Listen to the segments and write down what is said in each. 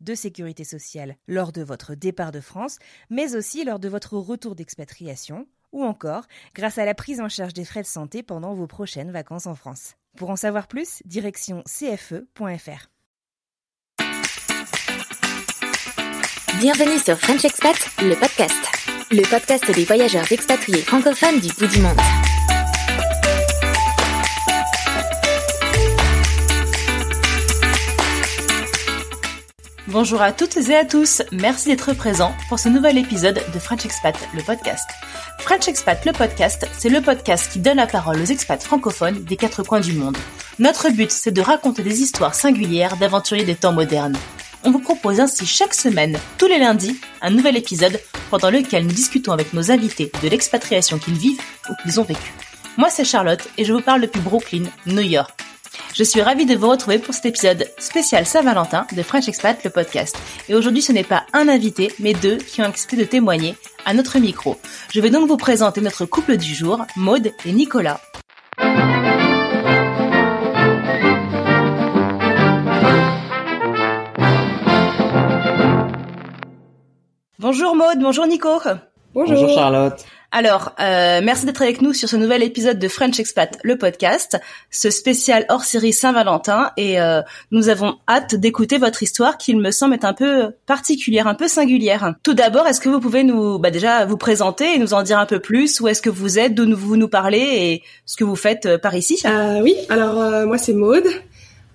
de sécurité sociale lors de votre départ de France, mais aussi lors de votre retour d'expatriation, ou encore grâce à la prise en charge des frais de santé pendant vos prochaines vacances en France. Pour en savoir plus, direction cfe.fr. Bienvenue sur French Expat, le podcast. Le podcast des voyageurs expatriés francophones du bout du monde. Bonjour à toutes et à tous, merci d'être présents pour ce nouvel épisode de French Expat, le podcast. French Expat, le podcast, c'est le podcast qui donne la parole aux expats francophones des quatre coins du monde. Notre but, c'est de raconter des histoires singulières d'aventuriers des temps modernes. On vous propose ainsi chaque semaine, tous les lundis, un nouvel épisode pendant lequel nous discutons avec nos invités de l'expatriation qu'ils vivent ou qu'ils ont vécu. Moi, c'est Charlotte et je vous parle depuis Brooklyn, New York. Je suis ravie de vous retrouver pour cet épisode spécial Saint-Valentin de French Expat, le podcast. Et aujourd'hui, ce n'est pas un invité, mais deux qui ont accepté de témoigner à notre micro. Je vais donc vous présenter notre couple du jour, Maude et Nicolas. Bonjour Maude, bonjour Nico. Bonjour. Charlotte. Alors, euh, merci d'être avec nous sur ce nouvel épisode de French Expat, le podcast, ce spécial hors série Saint-Valentin, et euh, nous avons hâte d'écouter votre histoire, qui me semble être un peu particulière, un peu singulière. Tout d'abord, est-ce que vous pouvez nous, bah déjà, vous présenter et nous en dire un peu plus, où est-ce que vous êtes, d'où vous nous parlez? Et ce que vous faites euh, par ici? Euh, oui, alors euh, moi c'est Maude.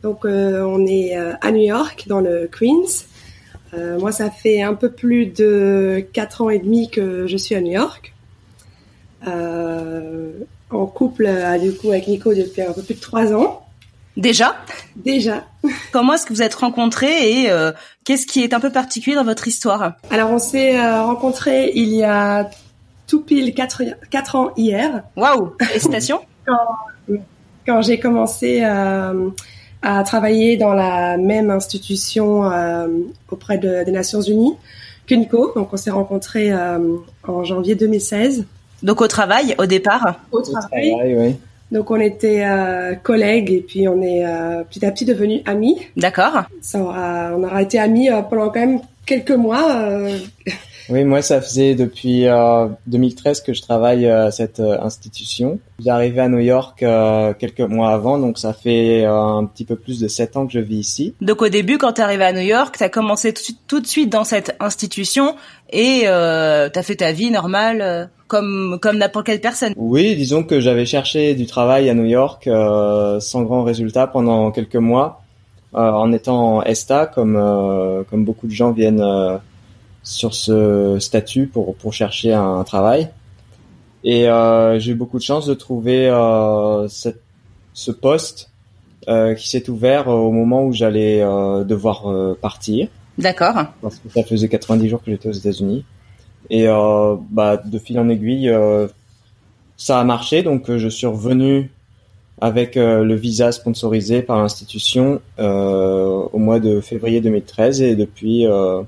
Donc euh, on est à New York, dans le Queens. Moi ça fait un peu plus de quatre ans et demi que je suis à New York. Euh, en couple euh, du coup avec Nico depuis un peu plus de trois ans. Déjà, Déjà. comment est-ce que vous êtes rencontrés et euh, qu'est-ce qui est un peu particulier dans votre histoire? Alors on s'est euh, rencontrés il y a tout pile quatre, quatre ans hier. Waouh Félicitations quand j'ai commencé euh, à travailler dans la même institution euh, auprès de- des Nations Unies qu'UNCO. Donc on s'est rencontrés euh, en janvier 2016 Donc au travail, au départ au travail. oui. Donc on était euh, collègues et puis on est euh, petit à petit devenus amis. D'accord Ça aura, on aura été amis euh, pendant quand même quelques mois. Oui, moi, ça faisait depuis euh, 2013 que je travaille euh, à cette euh, institution. J'arrivais à New York euh, quelques mois avant, donc ça fait euh, un petit peu plus de sept ans que je vis ici. Donc au début, quand t'es arrivé à New York, t'as commencé tout, de suite- dans cette institution et euh, t'as fait ta vie normale euh, comme comme n'importe quelle personne. Oui, disons que j'avais cherché du travail à New York euh, sans grand résultat pendant quelques mois, euh, en étant en ESTA, comme euh, comme beaucoup de gens viennent euh, sur ce statut pour pour chercher un, travail. Et euh, j'ai eu beaucoup de chance de trouver euh, cette, ce poste euh, qui s'est ouvert au moment où j'allais euh, devoir euh, partir D'accord. parce que ça faisait 90 jours que j'étais aux États-Unis. Et euh, bah, de fil en aiguille, euh, ça a marché. Donc, je suis revenu avec euh, le visa sponsorisé par l'institution euh, au mois de février 2013. Et depuis, euh,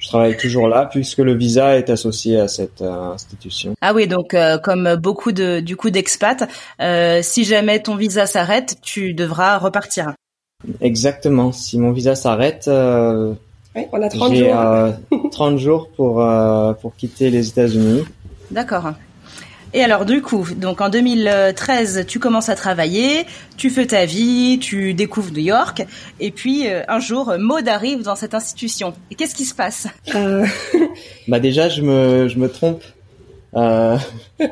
je travaille toujours là puisque le visa est associé à cette euh, institution. Ah oui, donc euh, comme beaucoup de du coup d'expats, euh, si jamais ton visa s'arrête, tu devras repartir. Exactement. Si mon visa s'arrête, euh, ouais, on a 30 j'ai jours. euh, 30 jours pour euh, pour quitter les États-Unis. D'accord. Et alors du coup, donc en 2013, tu commences à travailler, tu fais ta vie, tu découvres New York, et puis euh, un jour, Maud arrive dans cette institution. Et qu'est-ce qui se passe? Euh, Bah déjà, je me, je me trompe Euh,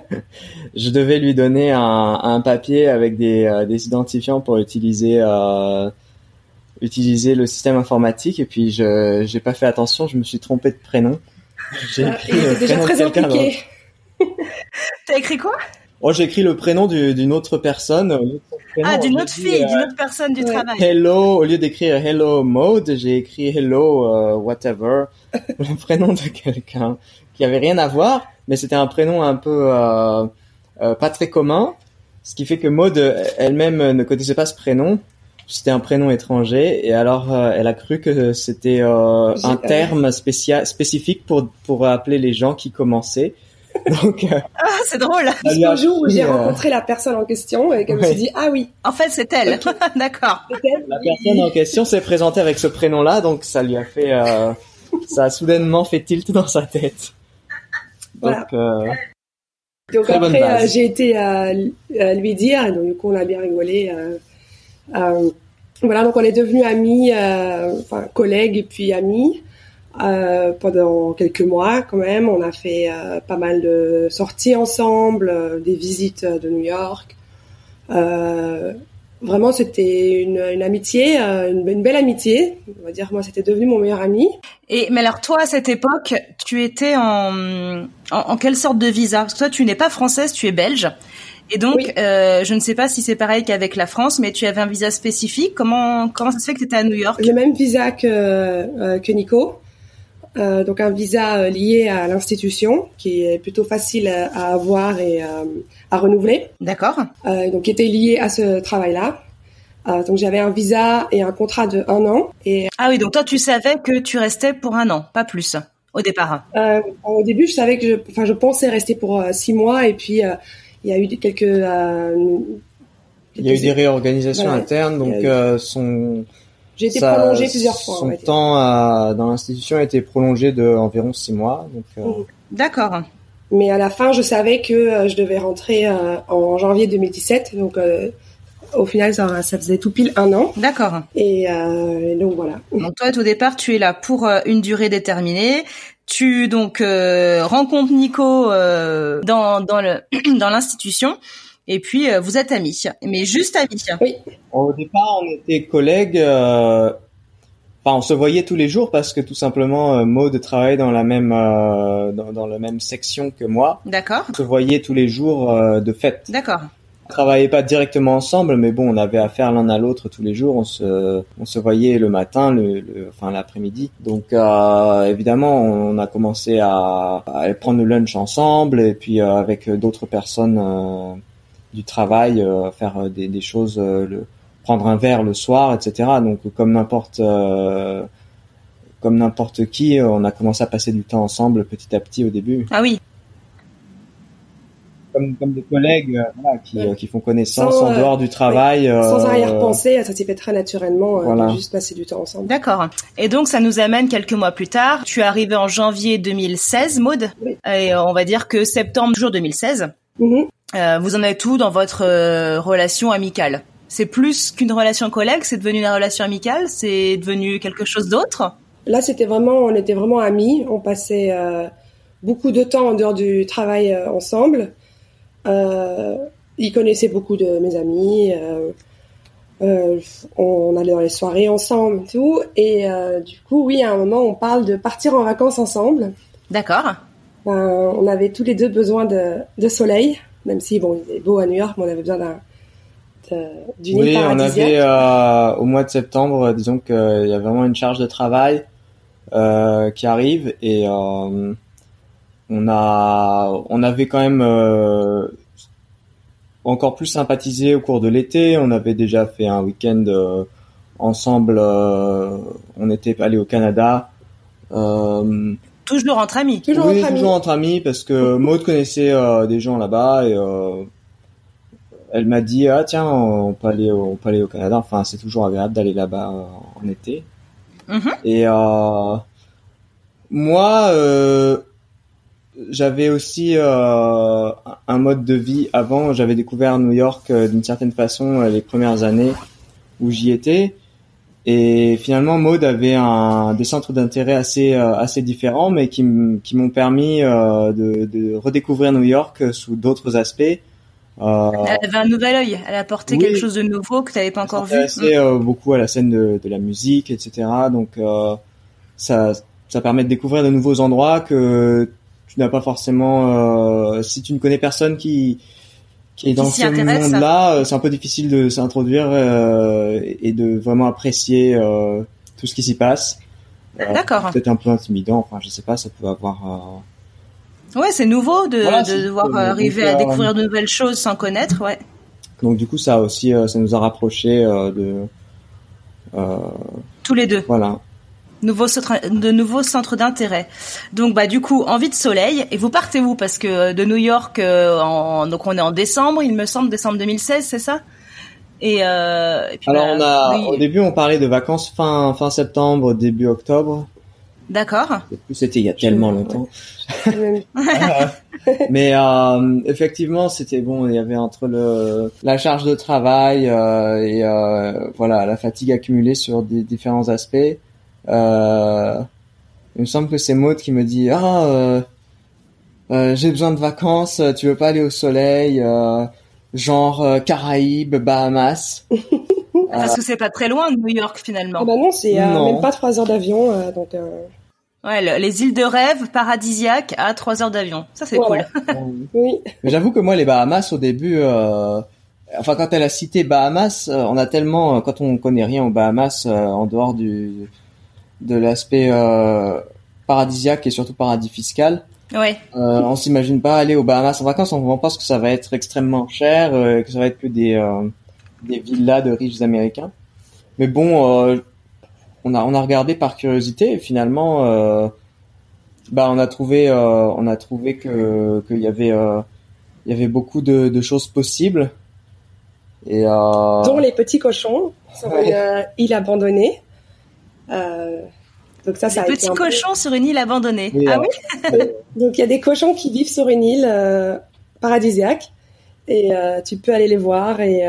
je devais lui donner un, un papier avec des, euh, des, identifiants pour utiliser euh, utiliser le système informatique et puis je j'ai pas fait attention, je me suis trompé de prénom. J'ai ah, écrit le déjà très impliqué. T'as écrit quoi? Oh, j'ai écrit le prénom d'une autre personne. ah, d'une autre fille, d'une autre personne du travail. Hello, au lieu d'écrire Hello Mode, j'ai écrit Hello whatever, le prénom de quelqu'un qui avait rien à voir mais c'était un prénom un peu euh, euh, pas très commun, ce qui fait que Maud elle-même ne connaissait pas ce prénom. C'était un prénom étranger et alors euh, elle a cru que c'était euh, un terme spécial spécifique pour pour appeler les gens qui commençaient. Donc ah c'est drôle. Jour où j'ai rencontré la personne en question et qu'elle me s'est dit ah oui. En fait c'est elle. D'accord. La personne en question s'est présentée avec ce prénom-là donc ça lui a fait ça a soudainement fait tilt dans sa tête. Voilà. Donc, euh, après, euh, j'ai été à, lui dire, et donc du coup on a bien rigolé. Euh, voilà, donc on est devenus amis, enfin collègues et puis amis. Pendant quelques mois quand même. On a fait pas mal de sorties ensemble, des visites de New York. Euh, Vraiment, c'était une, une, amitié, euh, une, une, belle amitié. On va dire, moi, c'était devenu mon meilleur ami. Et mais alors, toi, à cette époque, tu étais en, en, en quelle sorte de visa? Parce que toi, tu n'es pas française, tu es belge. Et donc, euh, je ne sais pas si c'est pareil qu'avec la France, mais tu avais un visa spécifique. Comment comment ça se fait que tu étais à New York? Le même visa que euh, que Nico. Euh, donc un visa euh, lié à l'institution qui est plutôt facile à, avoir et euh, à renouveler. D'accord. donc qui était lié à ce travail-là. donc j'avais un visa et un contrat de un an. Et ah oui, donc toi tu savais que tu restais pour un an, pas plus au départ. au début, je savais que, je, enfin, je pensais rester pour six mois et puis il y a eu quelques il y a eu des réorganisations internes, donc son j'ai été prolongée plusieurs fois. Son temps dans l'institution a été prolongé de environ six mois. Euh, mhm. D'accord. Mais à la fin, je savais que euh, je devais rentrer euh, en janvier 2017. Donc, au final, ça, ça, faisait tout pile un an. D'accord. Et, donc, voilà. Donc, toi, au départ, tu es là pour une durée déterminée. Tu donc rencontres Nico dans dans le dans l'institution et puis euh, vous êtes amis, mais juste amis. Oui. Au départ, on était collègues. Euh... Enfin, on se voyait tous les jours parce que tout simplement, euh, Maud travaillait dans la même euh, dans, dans, la même section que moi. D'accord. On se voyait tous les jours euh, de fête. D'accord. On travaillait pas directement ensemble, mais bon, on avait affaire l'un à l'autre tous les jours. On se, on se voyait le matin, le, le enfin l'après-midi. Donc euh, évidemment, on a commencé à, à, prendre le lunch ensemble, et puis avec d'autres personnes du travail, euh, faire euh, des, des choses, euh, le, prendre un verre le soir, etc. Donc comme n'importe comme n'importe qui, on a commencé à passer du temps ensemble petit à petit au début. Ah oui. Comme, comme des collègues voilà, qui, qui, font connaissance en dehors du travail. Sans arrière-pensée, ça s'est fait très naturellement, voilà. juste passer du temps ensemble. D'accord. Et donc ça nous amène quelques mois plus tard. Tu es arrivé en janvier 2016, Maude. Et on va dire que septembre, jour 2016. Mm euh, vous en êtes tout dans votre euh, relation amicale C'est plus qu'une relation collègue, c'est devenu une relation amicale, c'est devenu quelque chose d'autre? Là, c'était vraiment, on était vraiment amis, on passait euh, beaucoup de temps en dehors du travail ensemble. il connaissait beaucoup de mes amis. on allait dans les soirées ensemble, tout. Et du coup, oui, à un moment, on parle de partir en vacances ensemble. D'accord. On avait tous les deux besoin de, de soleil même si bon, il est beau à New York, mais on avait besoin d'un d'une Oui, on avait euh, au mois de septembre, disons qu'il y a vraiment une charge de travail euh, qui arrive et euh, on a, on avait quand même euh, encore plus sympathisé au cours de l'été. On avait déjà fait un week-end euh, ensemble. Euh, on était allé au Canada. Toujours entre amis. Toujours oui, entre amis. toujours entre amis parce que Maud connaissait euh, des gens là-bas et euh, elle m'a dit ah tiens on peut aller au, on peut aller au Canada. Enfin c'est toujours agréable d'aller là-bas euh, en été. Mm-hmm. Et euh, moi euh, j'avais aussi un mode de vie avant. J'avais découvert New York d'une certaine façon les premières années où j'y étais Et finalement, Maud avait un, des centres d'intérêt assez assez différents, mais qui, qui m'ont permis de, de, redécouvrir New York sous d'autres aspects. Euh, elle avait un nouvel œil. Elle a apporté quelque chose de nouveau que tu n'avais pas encore vu. Euh, beaucoup à la scène de, de, la musique, etc. Donc euh, ça, ça permet de découvrir de nouveaux endroits que tu n'as pas forcément. Euh, si tu ne connais personne qui qui est dans ce monde-là, euh, c'est un peu difficile de s'introduire et de vraiment apprécier tout ce qui s'y passe. D'accord. Peut-être un peu intimidant. Enfin, je sais pas, ça peut avoir Ouais, c'est nouveau de, de devoir arriver à découvrir de nouvelles choses sans connaître, ouais. Donc du coup, ça aussi, euh, ça nous a rapprochés euh, de euh, tous les deux. Voilà. Nouveau de nouveaux centres d'intérêt. Donc bah du coup envie de soleil et vous partez où? Parce que de New York en, donc on est en décembre il me semble décembre 2016 c'est ça? Et, euh, et puis alors bah, on a au début on parlait de vacances fin fin septembre début octobre D'accord. C'était il y a tellement longtemps. Mais euh, effectivement, c'était bon. Il y avait entre le la charge de travail euh, et euh, voilà la fatigue accumulée sur des différents aspects. Euh, il me semble que c'est Maud qui me dit ah euh, euh, j'ai besoin de vacances. Tu veux pas aller au soleil, genre Caraïbes, Bahamas. Parce que c'est pas très loin de New York finalement. Ah bah non, c'est même pas trois heures d'avion, donc. Ouais, les îles de rêve paradisiaques à 3 heures d'avion. Ça, c'est cool. oui. Mais j'avoue que moi, les Bahamas, au début, euh, enfin, quand elle a cité Bahamas, euh, on a tellement, euh, quand on connaît rien aux Bahamas, en dehors du, de l'aspect paradisiaque et surtout paradis fiscal, ouais. on s'imagine pas aller aux Bahamas en vacances. On pense que ça va être extrêmement cher, que ça va être que des, des villas de riches américains. Mais bon, on a on a regardé par curiosité et finalement euh, bah on a trouvé euh, on a trouvé que qu'il y avait euh, il y avait beaucoup de, de choses possibles et euh... dont les petits cochons sur une île abandonnée donc ça, ça les petits cochons sur une île abandonnée. ah oui. donc il y a des cochons qui vivent sur une île paradisiaque et tu peux aller les voir et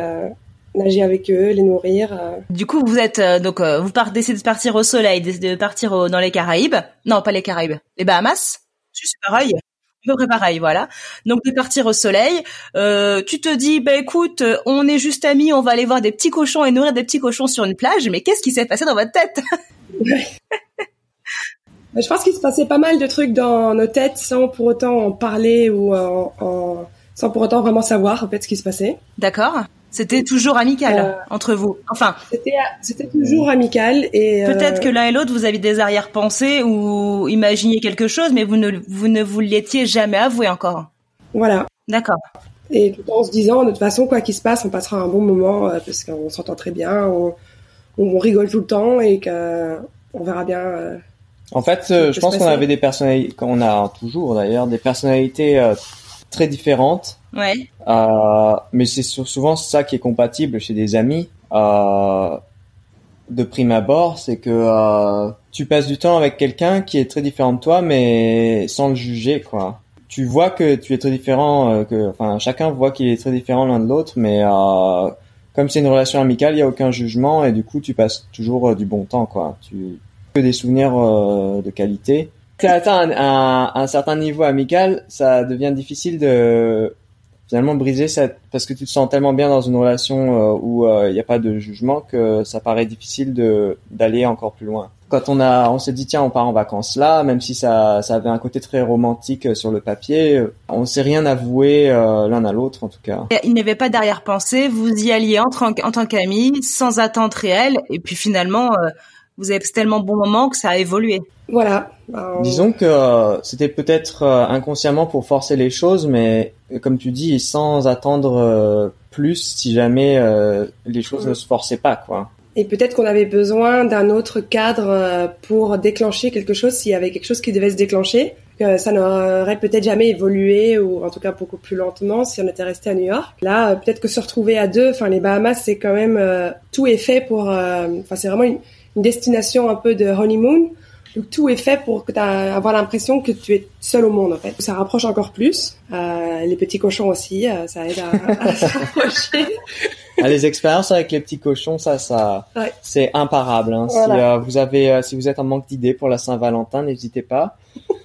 nager avec eux, les nourrir. Euh. Du coup, vous êtes euh, donc euh, vous partez décidez de partir au soleil, de partir dans les Caraïbes. Non, pas les Caraïbes, les Bahamas. C'est pareil. Peu près pareil, voilà. Donc de partir au soleil, tu te dis, bah écoute, on est juste amis, on va aller voir des petits cochons et nourrir des petits cochons sur une plage. Mais qu'est-ce qui s'est passé dans votre tête? Je pense qu'il se passait pas mal de trucs dans nos têtes sans pour autant en parler ou en, sans pour autant vraiment savoir en fait ce qui se passait. D'accord. C'était toujours amical euh, entre vous. Enfin, c'était c'était toujours amical et euh, peut-être que l'un et l'autre vous aviez des arrière-pensées ou imaginiez quelque chose, mais vous ne vous ne vous l'étiez jamais avoué encore. Voilà. D'accord. Et tout en se disant, de toute façon, quoi qu'il se passe, on passera un bon moment euh, parce qu'on s'entend très bien, on, on, rigole tout le temps et que on verra bien. en fait, je pense qu'on avait des personnalités, qu'on a toujours d'ailleurs, des personnalités très différentes Ouais. Euh, mais c'est souvent ça qui est compatible chez des amis. Euh, de prime abord, c'est que euh, tu passes du temps avec quelqu'un qui est très différent de toi, mais sans le juger, quoi. Tu vois que tu es très différent, euh, que, enfin, chacun voit qu'il est très différent l'un de l'autre, mais euh, comme c'est une relation amicale, il y a aucun jugement et du coup, tu passes toujours euh, du bon temps, quoi. Tu que des souvenirs de qualité. Tu atteint un, un, certain niveau amical, ça devient difficile de finalement briser cette parce que tu te sens tellement bien dans une relation euh, où euh, il n'y a pas de jugement que ça paraît difficile de d'aller encore plus loin. Quand on a on s'est dit tiens on part en vacances là, même si ça ça avait un côté très romantique euh, sur le papier, on s'est rien avoué l'un à l'autre en tout cas. Il n'y avait pas d'arrière-pensée, vous y alliez en, en tant qu'amis sans attente réelle et puis finalement vous avez tellement bon moment que ça a évolué. Voilà. Disons que euh, c'était peut-être euh, inconsciemment pour forcer les choses, mais euh, comme tu dis, sans attendre plus si jamais les choses ne se forçaient pas, quoi. Et peut-être qu'on avait besoin d'un autre cadre pour déclencher quelque chose s'il y avait quelque chose qui devait se déclencher. Que ça n'aurait peut-être jamais évolué ou en tout cas beaucoup plus lentement si on était resté à New York. Là, peut-être que se retrouver à deux, enfin les Bahamas, c'est quand même tout est fait pour. Enfin, c'est vraiment une, une destination un peu de honeymoon Donc tout est fait pour que tu avoir l'impression que tu es seul au monde en fait. Ça rapproche encore plus. Euh, les petits cochons aussi, euh, ça aide à, à se rapprocher. Ah, les expériences avec les petits cochons, ça, ça, Ouais. c'est imparable. Hein. Si euh, vous avez, si vous êtes en manque d'idées pour la Saint-Valentin, n'hésitez pas.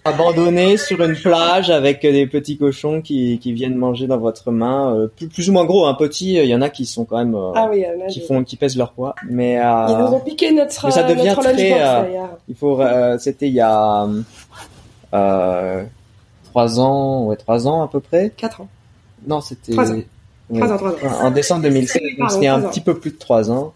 Abandonné sur une plage avec des petits cochons qui, qui viennent manger dans votre main, euh, plus, plus ou moins gros, un petit. Il y en a qui sont quand même, euh, Ah oui, qui font, qui pèsent leur poids. Mais euh, Ils nous ont piqué notre, mais ça devient notre très, euh, il faut, euh, c'était il y a euh, trois ans, ouais, trois ans à peu près. 4 ans. Non, c'était Trois ans. Ouais. Trois ans, trois ans. en décembre 2016, donc Pardon, c'était un petit peu plus de trois ans.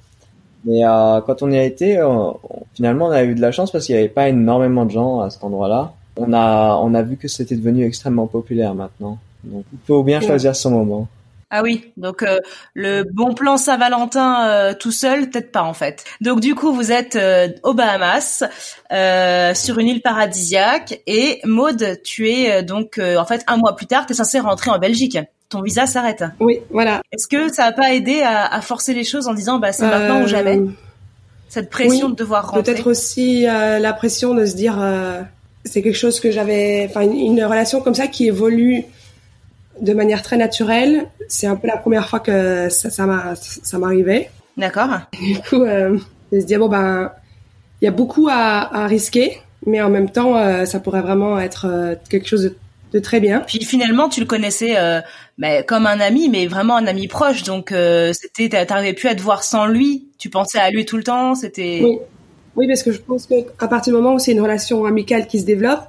Mais euh, quand on y a été, euh, on- finalement, on a eu de la chance parce qu'il n'y avait pas énormément de gens à cet endroit-là. On a, on a vu que c'était devenu extrêmement populaire maintenant. Donc, il faut bien choisir son moment. Ah oui, donc euh, le bon plan Saint-Valentin euh, tout seul, peut-être pas en fait. Donc du coup, vous êtes euh, aux Bahamas, euh, sur une île paradisiaque, et Maude, tu es euh, donc euh, en fait un mois plus tard, tu es censé rentrer en Belgique. Ton visa s'arrête. Oui, voilà. Est-ce que ça a pas aidé à, à forcer les choses en disant bah c'est maintenant Euh, ou jamais Cette pression oui, de devoir rentrer? Peut-être aussi euh, la pression de se dire, euh, c'est quelque chose que j'avais, enfin une, une relation comme ça qui évolue de manière très naturelle. C'est un peu la première fois que ça, ça m'a, ça m'arrivait. D'accord. Du coup, euh, de se dire bon ben, il y a beaucoup à, à risquer, mais en même temps, euh, ça pourrait vraiment être euh, quelque chose de, de très bien. Puis finalement, tu le connaissais euh, mais comme un ami, mais vraiment un ami proche. Donc euh, c'était, t'a- t'arrivais plus à te voir sans lui. Tu pensais à lui tout le temps. C'était. Oui. Oui, parce que je pense que à partir du moment où c'est une relation amicale qui se développe,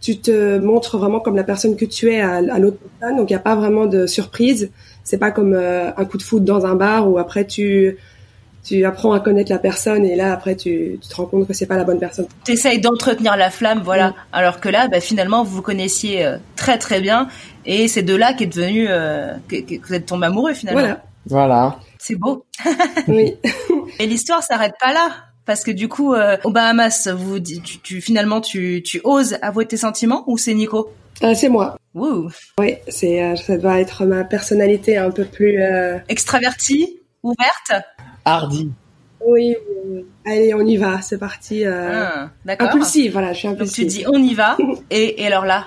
tu te montres vraiment comme la personne que tu es à, à l'autre personne. Donc il n'y a pas vraiment de surprise. C'est pas comme euh, un coup de foot dans un bar où après tu tu apprends à connaître la personne et là après tu, tu te rends compte que c'est pas la bonne personne. T'essayes d'entretenir la flamme, voilà. Mm. Alors que là, bah, finalement, vous vous connaissiez euh, très très bien, et c'est de là qu'est devenu euh, que, que- que vous êtes tombé amoureux finalement. Voilà. Voilà. C'est beau. Oui. Et l'histoire s'arrête pas là. Parce que du coup, euh, aux Bahamas, vous, tu, tu- finalement, tu, tu oses avouer tes sentiments ou c'est Nico? Euh, c'est moi. Wouh. Oui, c'est euh, ça doit être ma personnalité un peu plus. euh, Extravertie, ouverte? Hardy. Oui. oui. Allez, on y va. C'est parti. euh, Ah, D'accord. Impulsive, voilà. Je suis Donc impulsive. tu dis on y va. Et, et alors là,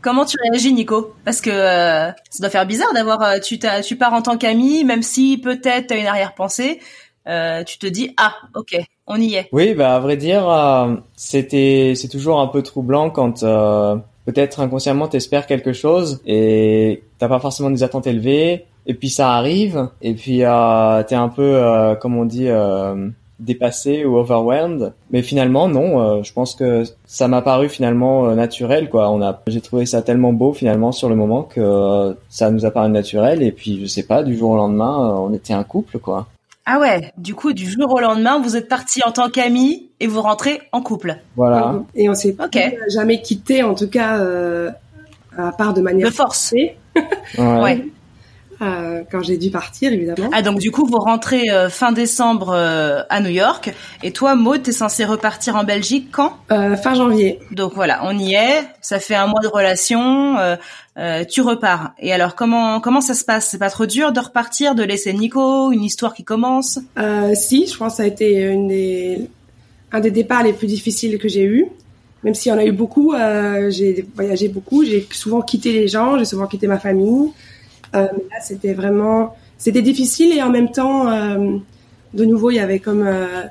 comment tu réagis, Nico? Parce que euh, ça doit faire bizarre d'avoir euh, tu t'as- tu pars en tant qu'ami, même si peut-être t'as une arrière-pensée, euh, tu te dis ah ok, on y est. Oui, bah à vrai dire, euh, c'était, c'est toujours un peu troublant quand euh, peut-être inconsciemment t'espères quelque chose et t'as pas forcément des attentes élevées et puis ça arrive et puis euh, t'es un peu, euh, comme on dit, euh, dépassé ou overwhelmed. Mais finalement non, euh, je pense que ça m'a paru finalement euh, naturel quoi. On a, j'ai trouvé ça tellement beau finalement sur le moment que euh, ça nous a paru naturel et puis je sais pas, du jour au lendemain, euh, on était un couple quoi. Ah ouais, du coup du jour au lendemain, vous êtes partis en tant qu'amis et vous rentrez en couple. Voilà. Et on s'est Ok. jamais quitté, en tout cas, euh, à part de manière De force. forcée, Ouais. Ouais. Euh, quand j'ai dû partir, évidemment. Ah donc du coup vous rentrez euh, fin décembre euh, à New York et toi Maud t'es censé repartir en Belgique quand? Fin janvier. Donc voilà, on y est, ça fait un mois de relation, tu repars. Et alors comment comment ça se passe? C'est pas trop dur de repartir, de laisser Nico, une histoire qui commence? Si, je pense que ça a été une des, un des départs les plus difficiles que j'ai eu. Même s'il y en a eu beaucoup, euh, j'ai voyagé beaucoup, j'ai souvent quitté les gens, j'ai souvent quitté ma famille. Euh, mais là, c'était vraiment, c'était difficile et en même temps, euh, de nouveau, il y avait comme euh,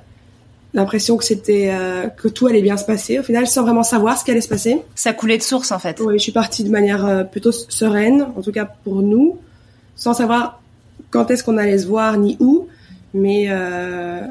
l'impression que c'était euh, que tout allait bien se passer. Au final, sans vraiment savoir ce qui allait se passer. Ça coulait de source en fait. Oui, je suis partie de manière euh, plutôt sereine, en tout cas pour nous, sans savoir quand est-ce qu'on allait se voir ni où, mais euh,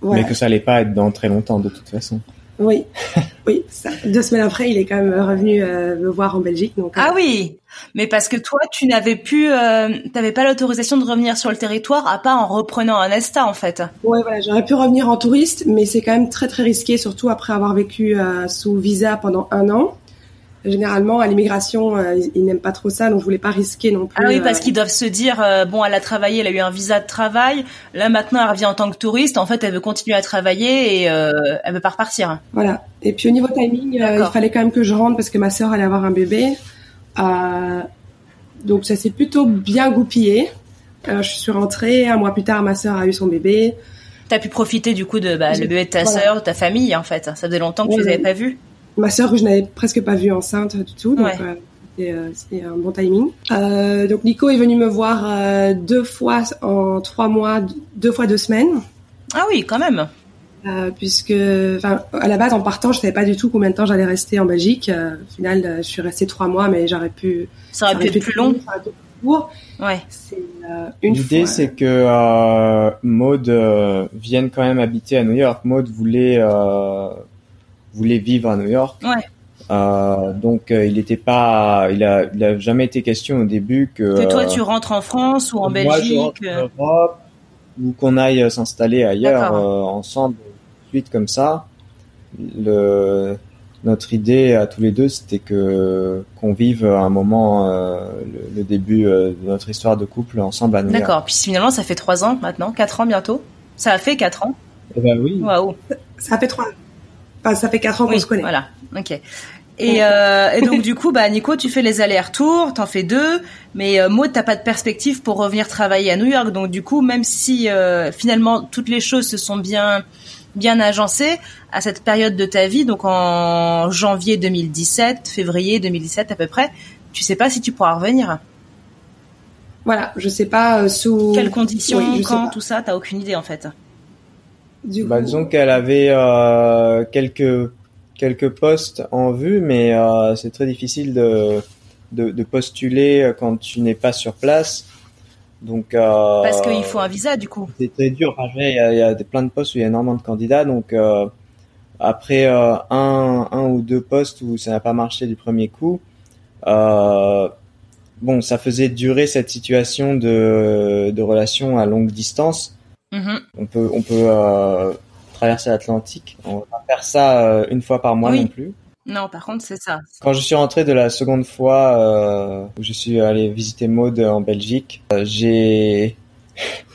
voilà. Mais que ça allait pas être dans très longtemps de toute façon. Oui, oui. Ça. Deux semaines après, il est quand même revenu euh, me voir en Belgique, donc. euh, Ah oui, mais parce que toi tu n'avais plus, euh, t'avais pas l'autorisation de revenir sur le territoire à part en reprenant un ESTA en fait. Ouais, voilà, j'aurais pu revenir en touriste, mais c'est quand même très très risqué, surtout après avoir vécu euh, sous visa pendant un an. Généralement, à l'immigration, euh, ils, n'aiment pas trop ça, donc je voulais pas risquer non plus. Ah oui, parce euh, qu'ils doivent se dire euh, bon, elle a travaillé, elle a eu un visa de travail. Là maintenant, elle revient en tant que touriste. En fait, elle veut continuer à travailler et elle veut pas repartir. Voilà. Et puis au niveau timing, il fallait quand même que je rentre parce que ma sœur allait avoir un bébé. Donc ça s'est plutôt bien goupillé. Je suis rentrée, un mois plus tard, ma sœur a eu son bébé. T'as pu profiter du coup de bah, le bébé de ta voilà. sœur, de ta famille en fait. Ça faisait longtemps que tu les avais pas vus. Ma sœur que je n'avais presque pas vue enceinte du tout, donc Ouais. euh, c'était, euh, c'était un bon timing. Euh, donc Nico est venu me voir euh, deux fois en trois mois, deux fois deux semaines. Ah oui, quand même. Euh, puisque, enfin, à la base, en partant, je savais pas du tout combien de temps j'allais rester en Belgique. Euh, au final, euh, je suis restée trois mois, mais j'aurais pu. Ça aurait pu être plus long. Ça aurait pu être plus court. Ouais. C'est euh, une L'idée, c'est que euh, Maud euh, vienne quand même habiter à New York. Maud voulait euh, voulait vivre à New York. Ouais. Euh, donc, euh, il était pas, il a, il a jamais été question au début que. Que toi euh, tu rentres en France ou en moi, je Belgique. rentre euh, en Europe ou qu'on aille euh, s'installer ailleurs euh, ensemble, suite comme ça. Le, notre idée à tous les deux, c'était que qu'on vive un moment euh, le, le début euh, de notre histoire de couple ensemble à New York. D'accord. Puis finalement, ça fait trois ans maintenant, quatre ans bientôt. Ça a fait quatre ans. Eh ben oui. Waouh. Ça fait trois. Enfin, ça fait quatre ans qu'on Oui, se connaît. voilà. Ok. Et, euh, et donc du coup, bah Nico, tu fais les allers-retours, t'en fais deux, mais euh, Maud, t'as pas de perspective pour revenir travailler à New York. Donc du coup, même si euh, finalement toutes les choses se sont bien bien agencées à cette période de ta vie, donc en janvier 2017, février 2017 à peu près, tu sais pas si tu pourras revenir. Voilà, je sais pas euh, sous Quelles conditions, Oui, quand, tout ça, t'as aucune idée en fait. Du Bah, coup, disons qu'elle avait euh, quelques quelques postes en vue, mais euh, c'est très difficile de, de de postuler quand tu n'es pas sur place. Donc euh, Parce qu'il faut un visa du coup. c'est très dur. Enfin, il y a, il y a des, plein de postes où il y a énormément de candidats, donc euh, après euh, un un ou deux postes où ça n'a pas marché du premier coup, euh, bon, ça faisait durer cette situation de de relation à longue distance Mhm. on peut on peut euh, traverser l'Atlantique. On va pas faire ça euh, une fois par mois Oui. non plus. Non, par contre, c'est ça. Quand je suis rentré de la seconde fois euh, où je suis allé visiter Maud en Belgique, euh, j'ai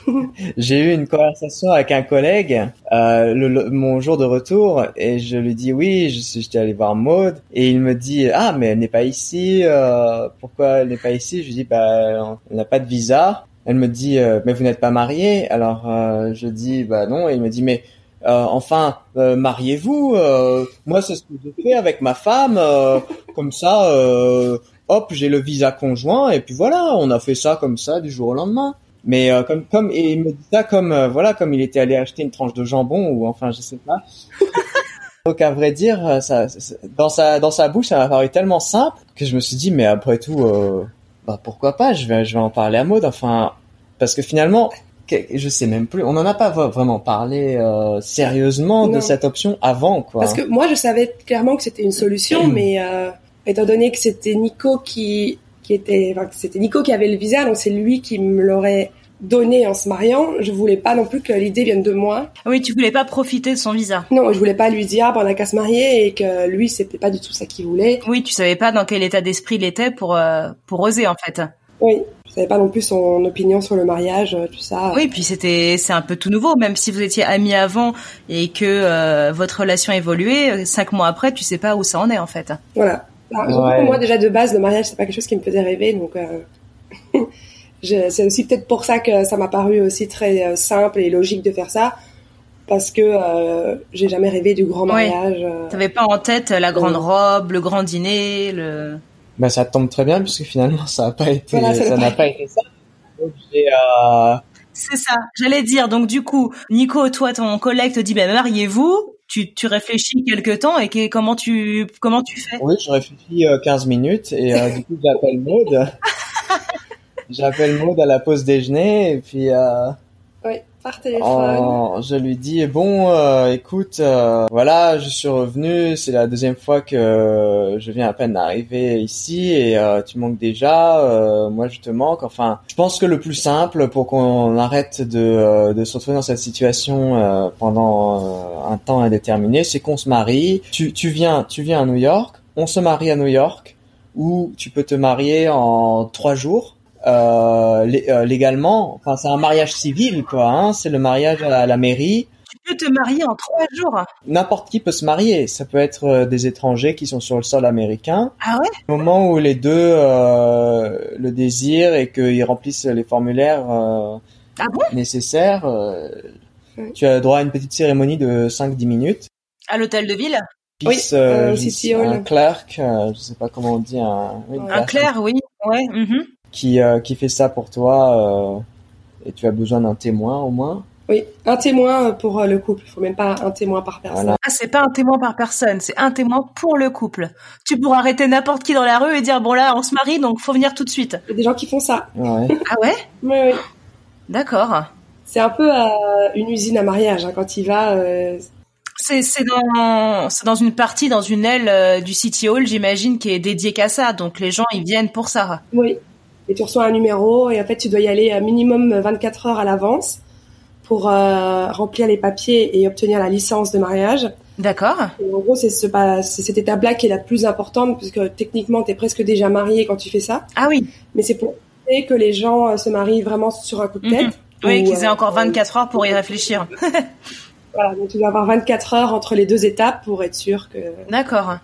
j'ai eu une conversation avec un collègue euh, le, le- mon jour de retour et je lui dis oui, je suis j'étais allé voir Maud et il me dit ah mais elle n'est pas ici, euh, pourquoi elle n'est pas ici? Je lui dis bah elle n'a pas de visa. Elle me dit euh, mais vous n'êtes pas marié alors euh, je dis bah non. Et il me dit mais euh, enfin euh, mariez-vous euh, moi c'est ce que je fais avec ma femme euh, comme ça euh, hop j'ai le visa conjoint et puis voilà on a fait ça comme ça du jour au lendemain. Mais euh, comme comme et il me dit ça comme voilà comme il était allé acheter une tranche de jambon ou enfin je sais pas. Donc à vrai dire ça, ça- dans sa dans sa bouche ça m'a paru tellement simple que je me suis dit mais après tout euh, bah pourquoi pas? Je vais je vais en parler à Maud enfin parce que finalement je sais même plus on en a pas vraiment parlé euh, sérieusement de cette option avant quoi Parce que moi, je savais clairement que c'était une solution, mais euh, étant donné que c'était Nico qui, qui était, enfin, que c'était Nico qui avait le visa, donc c'est lui qui me l'aurait donné en se mariant. Je voulais pas non plus que l'idée vienne de moi. Ah Oui, tu voulais pas profiter de son visa. Non, je voulais pas lui dire, ah, ben, on a qu'à se marier et que lui, c'était pas du tout ça qu'il voulait. Oui, tu savais pas dans quel état d'esprit il était pour euh, pour oser en fait. Oui, je savais pas non plus son opinion sur le mariage, euh, tout ça. Oui, puis c'était c'est un peu tout nouveau, même si vous étiez amis avant et que euh, votre relation évoluait, euh, cinq mois après, tu sais pas où ça en est en fait. Voilà. Alors, Ouais. moi, déjà de base, le mariage, c'est pas quelque chose qui me faisait rêver, donc euh, je- c'est aussi peut-être pour ça que ça m'a paru aussi très euh, simple et logique de faire ça, parce que euh, j'ai jamais rêvé du grand Ouais. mariage. euh. T'avais pas en tête la grande robe, le grand dîner, le. Bah ça tombe très bien puisque finalement ça n'a pas été Voilà, ça n'a pas été ça. Donc j'ai euh, C'est ça. J'allais dire. Donc du coup, Nico, toi, ton collègue te dit, ben mariez-vous. Tu, tu réfléchis quelque temps et que, comment tu comment tu fais? Oui, je réfléchis euh, 15 minutes et euh, du coup j'appelle Maud. j'appelle Maud à la pause déjeuner et puis euh, Oui, par téléphone. en- je lui dis bon euh, écoute euh, voilà je suis revenu c'est la deuxième fois que je viens à peine d'arriver ici et euh, tu manques déjà euh, moi je te manque. Enfin je pense que le plus simple pour qu'on arrête de, euh, de se retrouver dans cette situation pendant un temps indéterminé c'est qu'on se marie. Tu, tu viens tu viens à New York on se marie à New York ou tu peux te marier en trois jours euh, euh, légalement. Enfin, c'est un mariage civil, quoi. Hein, c'est le mariage à la, mairie. Tu peux te marier en trois jours. N'importe qui peut se marier. Ça peut être euh, des étrangers qui sont sur le sol américain. Ah ouais? Au moment où les deux euh, le désirent et qu'ils remplissent les formulaires euh, Ah bon? nécessaires, euh, Ouais. Tu as droit à une petite cérémonie de 5-10 minutes. À l'hôtel de ville? Oui, euh, euh, City Hall. un clerc, euh, je sais pas comment on dit, un, oui, Un clair, oui. Ouais. mhm. Qui, euh, qui fait ça pour toi, euh, et tu as besoin d'un témoin au moins. Oui, un témoin pour euh, le couple. Il faut même pas un témoin par personne. Voilà. Ah, c'est pas un témoin par personne, c'est un témoin pour le couple. Tu pourras arrêter n'importe qui dans la rue et dire bon là on se marie donc faut venir tout de suite. Il y a des gens qui font ça. Ouais. Ah ouais? Oui, oui. D'accord. C'est un peu euh, une usine à mariage. hein. Quand il va, euh, C'est c'est dans c'est dans une partie dans une aile euh, du City Hall j'imagine qui est dédiée qu'à ça donc les gens ils viennent pour ça. oui. Et tu reçois un numéro et en fait tu dois y aller à minimum 24 heures à l'avance pour euh, remplir les papiers et obtenir la licence de mariage. D'accord. En gros, c'est ce, cette étape-là qui est la plus importante puisque techniquement tu es presque déjà marié quand tu fais ça. Ah oui. Mais c'est pour éviter que les gens euh, se marient vraiment sur un coup de tête. Mhm. Oui Ou, qu'ils aient euh, encore 24 heures pour y réfléchir. Voilà, donc tu dois avoir 24 heures entre les deux étapes pour être sûr que. D'accord.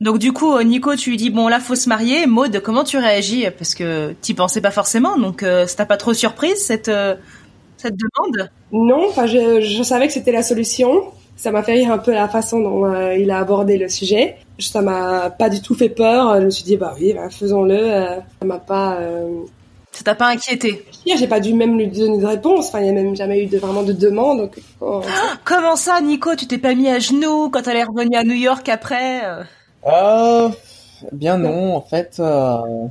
Donc du coup, euh, Nico, tu lui dis bon là faut se marier. Maud, comment tu réagis? Parce que t'y pensais pas forcément, donc euh, ça t'a pas trop surprise cette euh, cette demande? Non, enfin, je, je savais que c'était la solution. Ça m'a fait rire un peu la façon dont euh, il a abordé le sujet. Ça m'a pas du tout fait peur. Je me suis dit bah oui, bah, faisons-le. Euh, Ça m'a pas. Euh... Ça t'a pas inquiété? J'ai pas dû même lui donner de réponse. Enfin, il y a même jamais eu de vraiment de demande. Donc, oh, Comment ça, Nico? Tu t'es pas mis à genoux quand elle est revenue à New York après euh bien non, en fait. Euh,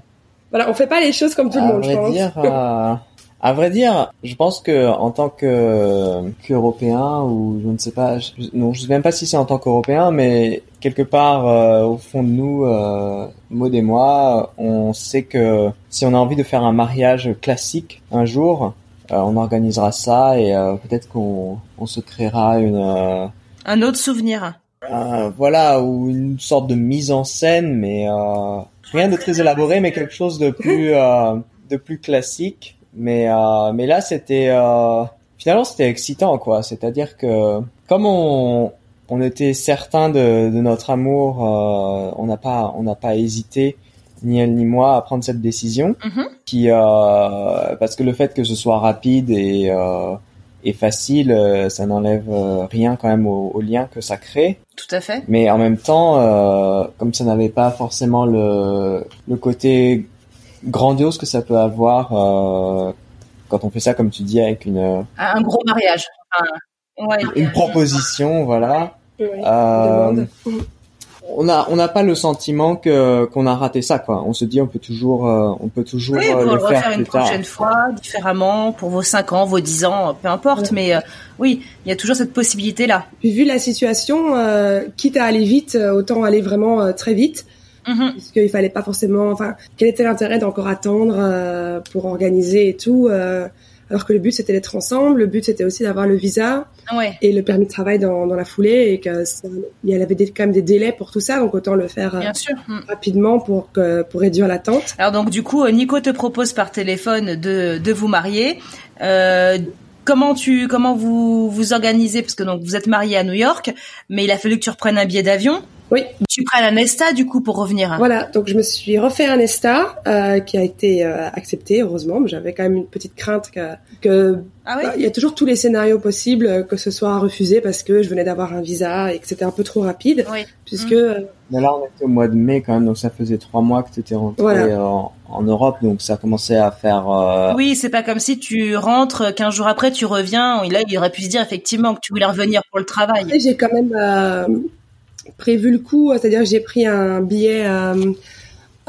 voilà, on fait pas les choses comme tout le monde, je vrai pense. dire, euh, à vrai dire, je pense que en tant que qu'Européen ou je ne sais pas, je, non, je sais même pas si c'est en tant qu'Européen, mais quelque part euh, au fond de nous, euh, Maud et moi, on sait que si on a envie de faire un mariage classique un jour, euh, on organisera ça et euh, peut-être qu'on on se créera une euh, Un autre souvenir. Euh, voilà, ou une sorte de mise en scène, mais euh, rien de très élaboré, mais quelque chose de plus euh, de plus classique. Mais euh, mais là, c'était euh, finalement c'était excitant, quoi. C'est-à-dire que comme on on était certain de, de notre amour, euh, on n'a pas on n'a pas hésité ni elle ni moi à prendre cette décision Mhm. qui euh, parce que le fait que ce soit rapide et et facile, euh, ça n'enlève euh, rien quand même au, au lien que ça crée. Tout à fait. Mais en même temps, euh, comme ça n'avait pas forcément le, le côté grandiose que ça peut avoir euh, quand on fait ça, comme tu dis, avec une, Un gros mariage. Ouais. une proposition, voilà. Oui, Euh. On a on n'a pas le sentiment que qu'on a raté ça, quoi. On se dit on peut toujours euh, on peut toujours Oui, euh, pour le le refaire faire une plus tard. prochaine fois, différemment, pour vos 5 ans, vos 10 ans, peu importe. Mais euh, oui, il y a toujours cette possibilité-là. Puis vu la situation, euh, quitte à aller vite, euh, autant aller vraiment euh, très vite. Mhm. puisqu'il fallait pas forcément. Enfin, quel était l'intérêt d'encore attendre euh, pour organiser et tout euh, Alors que le but c'était d'être ensemble, le but c'était aussi d'avoir le visa Ouais. et le permis de travail dans, dans la foulée et que ça- il y avait des, quand même des délais pour tout ça, donc autant le faire euh, Bien sûr. Mm. rapidement pour que pour réduire l'attente. Alors donc du coup, euh, Nico te propose par téléphone de, de vous marier. Euh, comment tu comment vous vous organisez? Parce que donc vous êtes mariés à New York, mais il a fallu que tu reprennes un billet d'avion. Oui. Tu prennes un Nesta du coup pour revenir. Voilà, donc je me suis refait un ESTA euh, qui a été euh, accepté heureusement, mais j'avais quand même une petite crainte que que Ah oui? Bah, Il y a toujours tous les scénarios possibles, euh, que ce soit refusé parce que je venais d'avoir un visa et que c'était un peu trop rapide, Oui. puisque euh, Mais là, on était au mois de mai quand même, donc ça faisait trois mois que tu étais rentré Voilà. euh, en, en Europe, donc ça commençait à faire. euh, Oui, c'est pas comme si tu rentres 15 jours après, tu reviens. Là, il aurait pu se dire effectivement que tu voulais revenir pour le travail. j'ai quand même euh, prévu le coup, c'est-à-dire que j'ai pris un billet euh,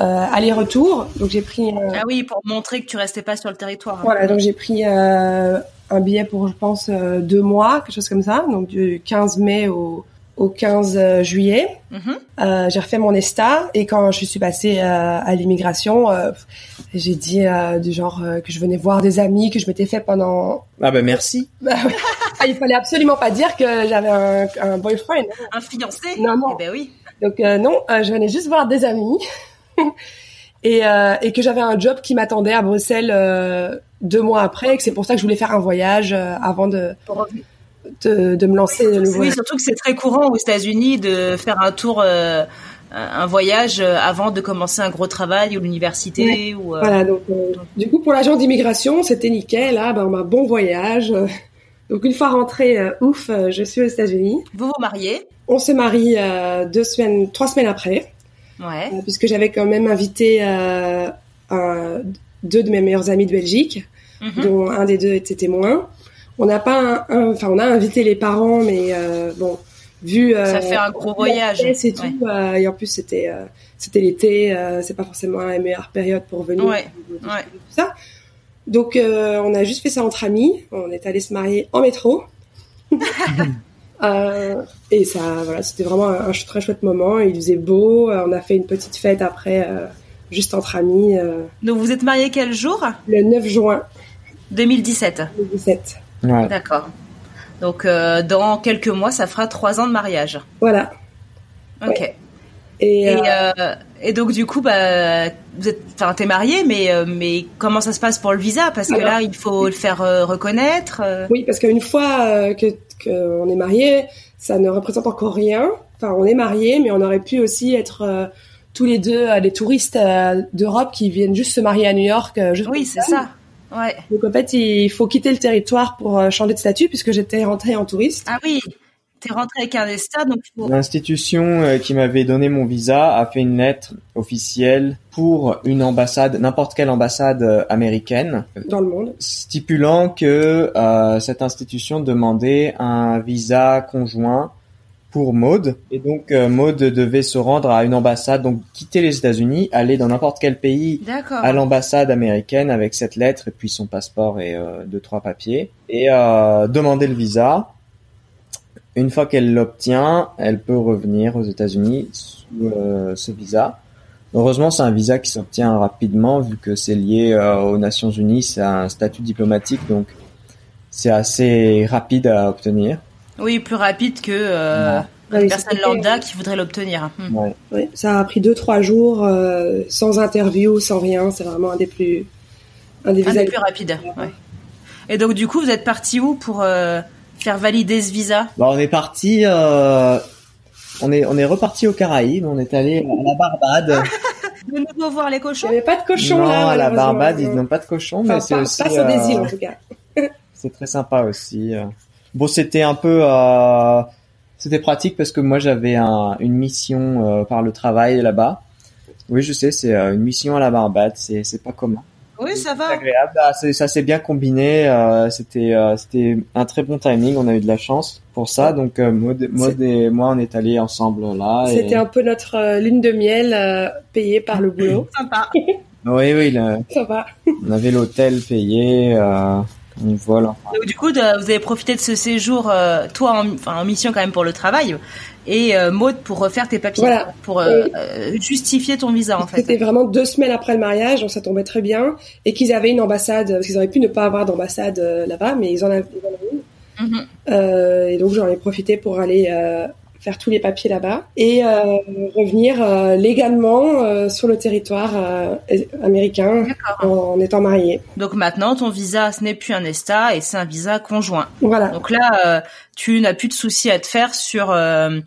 euh, aller-retour, donc j'ai pris euh, Ah oui, pour montrer que tu restais pas sur le territoire. voilà, donc j'ai pris un billet pour je pense deux mois, quelque chose comme ça, donc du 15 mai au au 15 juillet. Mhm. Euh, j'ai refait mon ESTA et quand je suis passée euh, à l'immigration, euh, j'ai dit euh, du genre euh, que je venais voir des amis que je m'étais fait pendant. Ah ben merci. Bah. Ah, il fallait absolument pas dire que j'avais un, un boyfriend. Un fiancé Non, non. Eh ben oui. Donc euh, non, euh, je venais juste voir des amis et, euh, et que j'avais un job qui m'attendait à Bruxelles euh, deux mois après et que c'est pour ça que je voulais faire un voyage euh, avant de, de de me lancer de nouveau. Oui, surtout que c'est très courant aux États-Unis de faire un tour, euh, un voyage euh, avant de commencer un gros travail ou l'université ou. euh, Voilà, donc euh, du coup pour l'agent d'immigration, c'était nickel. Là, ben, bah, bon voyage. Donc une fois rentrée, ouf, je suis aux États-Unis. Vous vous mariez? On se marie deux semaines, trois semaines après, Ouais. puisque j'avais quand même invité un- deux de mes meilleurs amis de Belgique, Mhm. dont un des deux était témoin. On n'a pas, enfin on a invité les parents, mais euh, bon, vu euh, Ça fait un gros voyage. et tout, euh, et en plus c'était euh, c'était l'été, euh, c'est pas forcément la meilleure période pour venir. Ouais, tout ouais. ça. Donc euh, on a juste fait ça entre amis. On est allé se marier en métro. Euh, et ça, voilà, c'était vraiment un, très chouette moment. Il faisait beau. euh, on a fait une petite fête après, euh, juste entre amis, euh, Donc vous êtes mariés quel jour? Le 9 juin 2017. 2017. Ouais. D'accord. Donc euh, dans quelques mois, ça fera trois ans de mariage. Voilà. Ok. Et, Et, euh, euh, et donc du coup, bah, vous êtes, enfin, t'es marié, mais euh, mais comment ça se passe pour le visa? Parce que là, il faut le faire euh, reconnaître. oui, parce qu'une fois que qu'on est marié, ça ne représente encore rien. Enfin, on est marié, mais on aurait pu aussi être euh, tous les deux euh, des touristes euh, d'Europe qui viennent juste se marier à New York. euh, juste Oui, c'est ça. Ouais. Donc en fait, il faut quitter le territoire pour euh, changer de statut puisque j'étais rentrée en touriste. Ah oui. T'es rentré avec un ESTA, donc il faut- L'institution euh, qui m'avait donné mon visa a fait une lettre officielle pour une ambassade, n'importe quelle ambassade euh, américaine, dans le monde. stipulant que euh, cette institution demandait un visa conjoint pour Maud. Et donc euh, Maud devait se rendre à une ambassade, donc quitter les États-Unis, aller dans n'importe quel pays à l'ambassade américaine avec cette lettre et puis son passeport et euh, deux trois papiers et euh, demander le visa. Une fois qu'elle l'obtient, elle peut revenir aux États-Unis sous euh, ce visa. Heureusement, c'est un visa qui s'obtient rapidement vu que c'est lié euh, aux Nations Unies, c'est un statut diplomatique donc c'est assez rapide à obtenir. Oui, plus rapide que euh, Ouais. Ah une personne lambda qui voudrait l'obtenir. Hmm. Ouais. Ouais, ça a pris deux trois jours euh, sans interview, sans rien. C'est vraiment un des plus un des Un des plus rapides. ouais. Et donc du coup, vous êtes parti où pour euh, faire valider ce visa? Bon, on est parti, euh, on est on est reparti aux Caraïbes, on est allé à la Barbade. De nouveau voir les Il cochons? N'y avait pas de cochon non, là. à la. Barbade, ils n'ont pas de cochon, mais c'est aussi pas sur des euh, îles en tout cas. c'est très sympa aussi. Bon, c'était un peu, euh, c'était pratique parce que moi j'avais un, une mission euh, par le travail là-bas. Oui, je sais, c'est euh, une mission à la Barbade, c'est c'est pas commun. Oui, ça C'est va. agréable, ah, ça s'est bien combiné. euh, c'était euh, c'était un très bon timing, on a eu de la chance pour ça. Donc euh, Maud, Maud et moi, on est allés ensemble là. et- C'était un peu notre euh, lune de miel euh, payée par le boulot. Sympa. Oui, oui, le- Ça va. on avait l'hôtel payé, vole. Donc du coup, de- vous avez profité de ce séjour, euh, toi en, enfin, en mission quand même pour le travail, et euh, Maud pour refaire tes papiers, Voilà. pour euh, euh, justifier ton visa en fait. C'était vraiment deux semaines après le mariage, donc ça tombait très bien. Et qu'ils avaient une ambassade, parce qu'ils auraient pu ne pas avoir d'ambassade euh, là-bas, mais ils en avaient, ils en avaient une. Mhm. Euh, et donc j'en ai profité pour aller euh, faire tous les papiers là-bas et euh, revenir euh, légalement euh, sur le territoire euh, américain en, en étant mariée. Donc maintenant, ton visa, ce n'est plus un ESTA et c'est un visa conjoint. Voilà. Donc là, euh, tu n'as plus de soucis à te faire sur. Euh,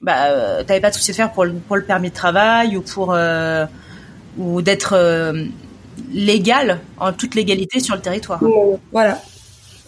bah, euh, t'avais pas de soucis à te faire pour le, pour le permis de travail ou pour euh, ou d'être euh, légal en toute légalité sur le territoire. Voilà.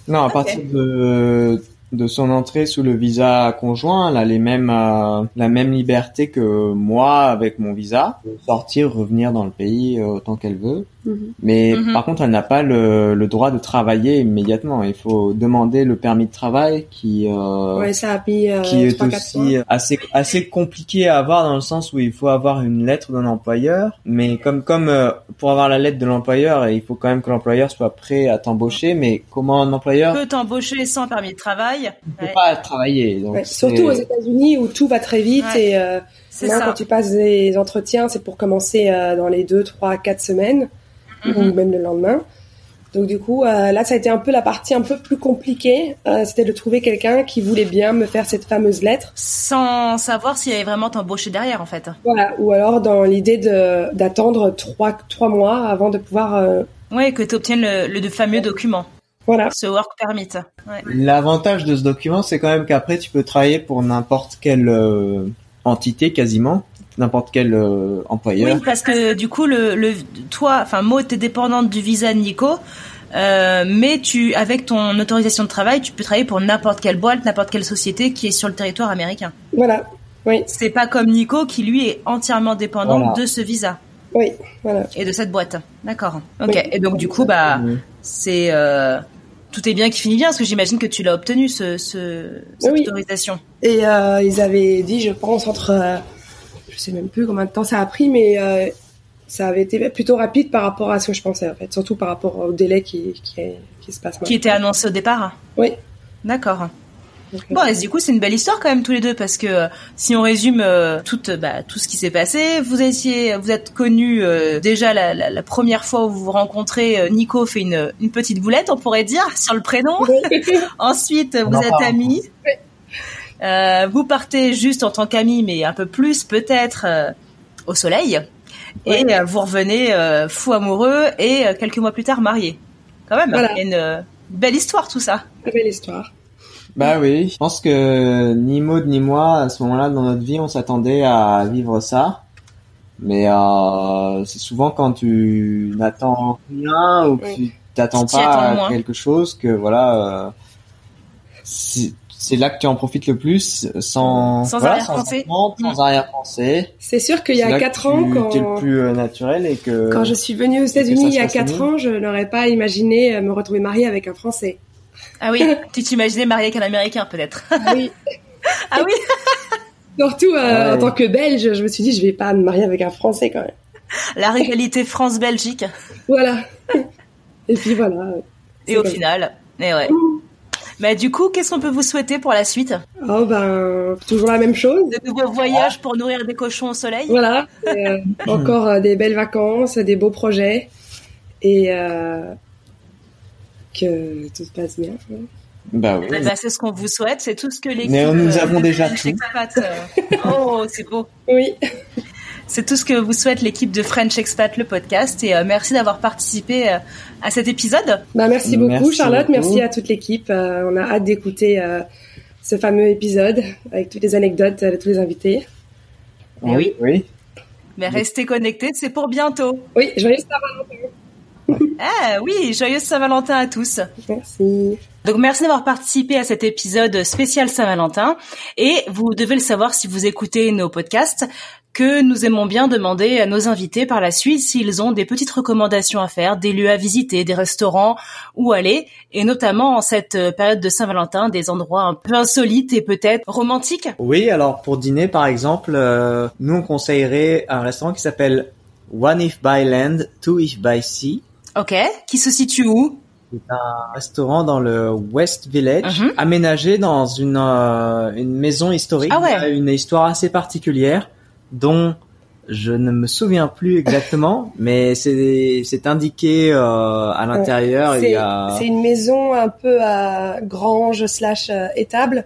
Non, à partir de, de son entrée sous le visa conjoint, elle a les mêmes, euh, la même liberté que moi avec mon visa, sortir, revenir dans le pays euh, autant qu'elle veut. Mhm. Mais Mhm. par contre, elle n'a pas le, le droit de travailler immédiatement. Il faut demander le permis de travail qui, euh, Ouais, ça a mis euh, qui est 3-4 aussi assez assez compliqué à avoir dans le sens où il faut avoir une lettre d'un employeur, mais comme comme euh, pour avoir la lettre de l'employeur, il faut quand même que l'employeur soit prêt à t'embaucher. Mais comment un employeur peut t'embaucher sans permis de travail. ne peut Ouais, pas travailler donc Ouais, c'est- Surtout aux États-Unis où tout va très vite Ouais. et euh, c'est maintenant, ça. quand tu passes des entretiens, c'est pour commencer euh, dans les 2, 3, 4 semaines ou Mhm. même le lendemain. Donc du coup, euh, là, ça a été un peu la partie un peu plus compliquée. Euh, C'était de trouver quelqu'un qui voulait bien me faire cette fameuse lettre. Sans savoir s'il allait vraiment t'embaucher derrière en fait. Voilà. Ou alors dans l'idée de d'attendre trois trois mois avant de pouvoir. euh, Ouais, que tu obtiennes le, le fameux document, voilà. ce work permit. Ouais. L'avantage de ce document, c'est quand même qu'après tu peux travailler pour n'importe quelle euh, entité quasiment, n'importe quel euh, employeur. Oui, parce que du coup, le, le toi, enfin, Maud, t'es dépendante du visa de Nico, Euh, mais tu, avec ton autorisation de travail, tu peux travailler pour n'importe quelle boîte, n'importe quelle société qui est sur le territoire américain. Voilà. Oui. C'est pas comme Nico qui lui est entièrement dépendant Voilà. de ce visa Oui. Voilà. et de cette boîte. D'accord. Ok. Oui. Et donc du coup, bah, c'est euh, tout est bien qui finit bien, parce que j'imagine que tu l'as obtenu ce, ce cette Oui. autorisation. Et euh, ils avaient dit, je pense, entre, euh, sais même plus combien de temps ça a pris, mais euh, ça avait été plutôt rapide par rapport à ce que je pensais, en fait. Surtout par rapport au délai qui, qui, qui se passe Qui était annoncé au départ. Oui. D'accord. Bon, et du coup, c'est une belle histoire quand même tous les deux parce que euh, si on résume euh, tout, euh, bah, tout ce qui s'est passé, vous étiez, vous êtes connus euh, déjà la, la, la première fois où vous vous rencontrez. euh, Nico fait une, une petite boulette, on pourrait dire, sur le prénom. Ensuite, vous êtes amis. Euh, vous partez juste en tant qu'amis, mais un peu plus peut-être euh, au soleil. Et Ouais. euh, vous revenez euh, fou amoureux et euh, quelques mois plus tard mariés. Quand même, Voilà. il y a une euh, belle histoire tout ça. Très belle histoire. Bah oui, je pense que ni Maud ni moi, à ce moment-là dans notre vie, on s'attendait à vivre ça. Mais euh, c'est souvent quand tu n'attends rien ou que Oui. tu t'attends pas à quelque chose que voilà, euh, c'est là que tu en profites le plus sans Sans voilà, arrière-pensée. sans Mm. arrière-pensée. C'est sûr qu'il y a 4 ans, tu- quand, le plus euh, naturel et que quand je suis venue aux États-Unis il y a se passe 4 mieux. ans, je n'aurais pas imaginé euh, me retrouver mariée avec un Français. Ah oui, tu t'imaginais marié avec un Américain peut-être. Oui. Ah oui Surtout euh, Ouais. en tant que Belge, je me suis dit, je vais pas me marier avec un Français quand même. La rivalité France-Belgique. Voilà. Et puis voilà. Et au final, et ouais. Mais du coup, qu'est-ce qu'on peut vous souhaiter pour la suite? Oh ben, toujours la même chose. De nouveaux voyages pour nourrir des cochons au soleil? Voilà. Euh, encore euh, des belles vacances, des beaux projets. Et euh, que tout se passe bien. bah oui. Eh ben, C'est ce qu'on vous souhaite, c'est tout ce que l'équipe... Mais nous avons déjà tout. Oh, c'est beau. Oui. C'est tout ce que vous souhaite l'équipe de French Expat, le podcast. Et euh, merci d'avoir participé euh, à cet épisode. Bah, merci beaucoup, Merci Charlotte. beaucoup. Merci à toute l'équipe. Euh, on a hâte d'écouter euh, ce fameux épisode avec toutes les anecdotes de tous les invités. Oui. oui. Mais restez connectés, c'est pour bientôt. Oui, joyeux Saint-Valentin. Ah oui, joyeuse Saint-Valentin à tous. Merci. Donc merci d'avoir participé à cet épisode spécial Saint-Valentin. Et vous devez le savoir si vous écoutez nos podcasts que nous aimons bien demander à nos invités par la suite s'ils ont des petites recommandations à faire, des lieux à visiter, des restaurants où aller, et notamment en cette euh, période de Saint-Valentin, des endroits un peu insolites et peut-être romantiques. Oui, alors pour dîner par exemple, euh, nous on conseillerait un restaurant qui s'appelle One If by Land, Two If by Sea. Ok, qui se situe où? C'est un restaurant dans le West Village, Mhm. aménagé dans une euh, une maison historique, Ah ouais. qui a une histoire assez particulière, dont je ne me souviens plus exactement, mais c'est c'est indiqué euh, à l'intérieur. C'est a une maison un peu à grange slash euh, étable.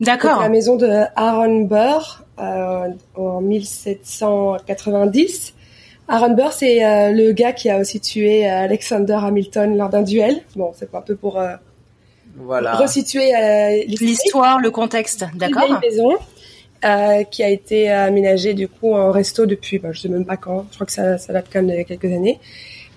C'est D'accord. la maison de Aaron Burr euh, en 1790. Aaron Burr, c'est euh, le gars qui a aussi tué euh, Alexander Hamilton lors d'un duel. Bon, c'est un peu pour euh, voilà. resituer euh, l'histoire. Le contexte, Une d'accord vieille maison euh, qui a été aménagée du coup en resto depuis, bah, je sais même pas quand. Je crois que ça, ça date quand même de quelques années.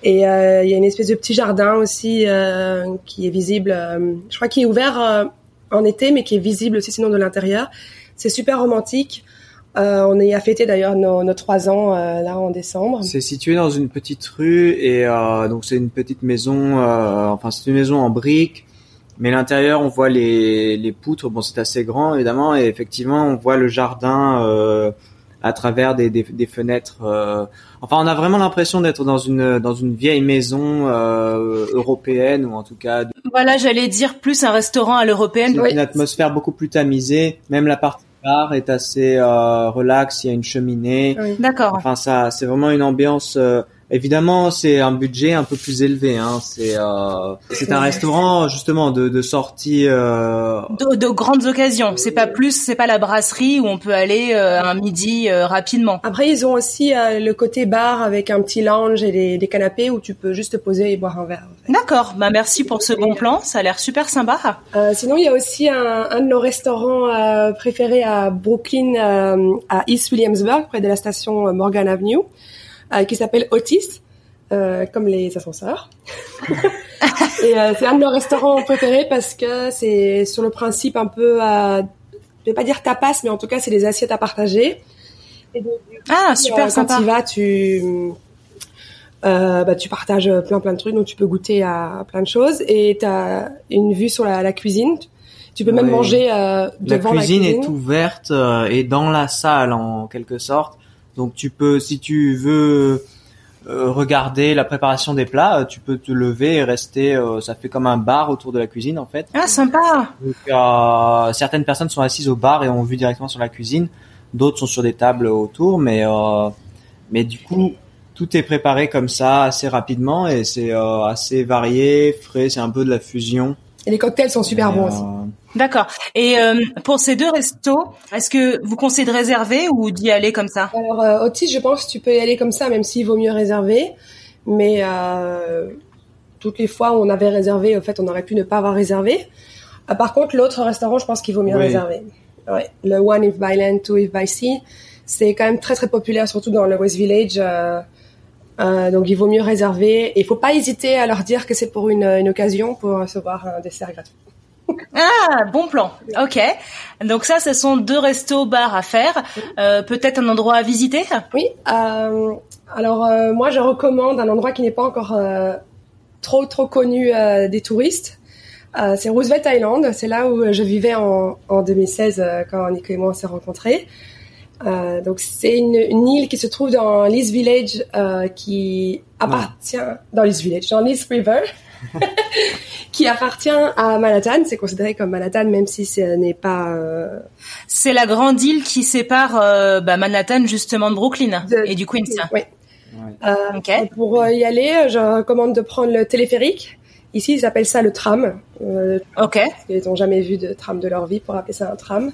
Et euh, il y a une espèce de petit jardin aussi euh, qui est visible. euh, je crois qu'il est ouvert euh, en été, mais qui est visible aussi sinon de l'intérieur. C'est super romantique. Euh, on y a fêté d'ailleurs nos, nos trois ans euh, là en décembre. C'est situé dans une petite rue et euh, donc c'est une petite maison, euh, enfin c'est une maison en briques, mais l'intérieur on voit les, les poutres, bon c'est assez grand évidemment et effectivement on voit le jardin euh, à travers des, des, des fenêtres. euh. Enfin on a vraiment l'impression d'être dans une dans une vieille maison euh, européenne ou en tout cas Voilà, j'allais dire plus un restaurant à l'européenne. c'est Oui. une atmosphère beaucoup plus tamisée. Même la partie bar est assez euh, relax, il y a une cheminée. Oui. D'accord. Enfin, ça, c'est vraiment une ambiance. Évidemment, c'est un budget un peu plus élevé. Hein. C'est, euh, c'est un restaurant justement de, de sortie. Euh, De, de grandes occasions. C'est pas plus, c'est pas la brasserie où on peut aller euh, un midi euh, rapidement. Après, ils ont aussi euh, le côté bar avec un petit lounge et des, des canapés où tu peux juste te poser et boire un verre. en fait. D'accord. Bah merci pour ce bon plan. Ça a l'air super sympa. Euh, sinon, il y a aussi un, un de nos restaurants euh, préférés à Brooklyn, euh, à East Williamsburg, près de la station Morgan Avenue, qui s'appelle Otis, euh, comme les ascenseurs. et euh, c'est un de nos restaurants préférés parce que c'est sur le principe un peu, euh, je vais pas dire tapas, mais en tout cas c'est des assiettes à partager. Et donc, ah super euh, sympa. Quand tu vas, tu euh, bah, tu partages plein plein de trucs, donc tu peux goûter à plein de choses et tu as une vue sur la, la cuisine. Tu peux même manger euh, devant la cuisine la cuisine. est ouverte euh, et dans la salle en quelque sorte. Donc tu peux, si tu veux euh, regarder la préparation des plats, euh, tu peux te lever et rester. euh, ça fait comme un bar autour de la cuisine en fait. Ah sympa. Donc euh, certaines personnes sont assises au bar et ont vu directement sur la cuisine. D'autres sont sur des tables autour, mais mais du coup tout est préparé comme ça assez rapidement et c'est assez varié, frais. C'est un peu de la fusion. Et les cocktails sont super Et, bons euh, aussi. D'accord. Et euh, pour ces deux restos, est-ce que vous conseillez de réserver ou d'y aller comme ça? Alors, euh, Otis, je pense que tu peux y aller comme ça, même s'il vaut mieux réserver. Mais euh, toutes les fois où on avait réservé, en fait, on aurait pu ne pas avoir réservé. Ah, par contre, l'autre restaurant, je pense qu'il vaut mieux Oui. réserver. Ouais. Le One If by Land, Two If by Sea, c'est quand même très très populaire, surtout dans le West Village. Euh, donc, il vaut mieux réserver. Et il faut pas hésiter à leur dire que c'est pour une, une occasion pour recevoir un dessert gratuit. Ah, bon plan. Ok. Donc ça, ce sont deux restos bars à faire. Euh, Peut-être un endroit à visiter? Oui. Euh, alors moi, je recommande un endroit qui n'est pas encore trop trop connu des touristes. C'est Roosevelt Island. C'est là où je vivais en, en 2016 euh, quand Nico et moi on s'est rencontrés. Euh, donc c'est une, une île qui se trouve dans l'East Village euh, qui appartient dans l'East Village, dans l'East River, qui appartient à Manhattan. C'est considéré comme Manhattan même si ce n'est pas euh, C'est la grande île qui sépare euh, bah, Manhattan justement de Brooklyn De- et du Queens. Oui. Ouais. Euh. Pour euh, y aller, je recommande de prendre le téléphérique. Ici, ils appellent ça le tram. Euh, Ok. ils n'ont jamais vu de tram de leur vie pour appeler ça un tram.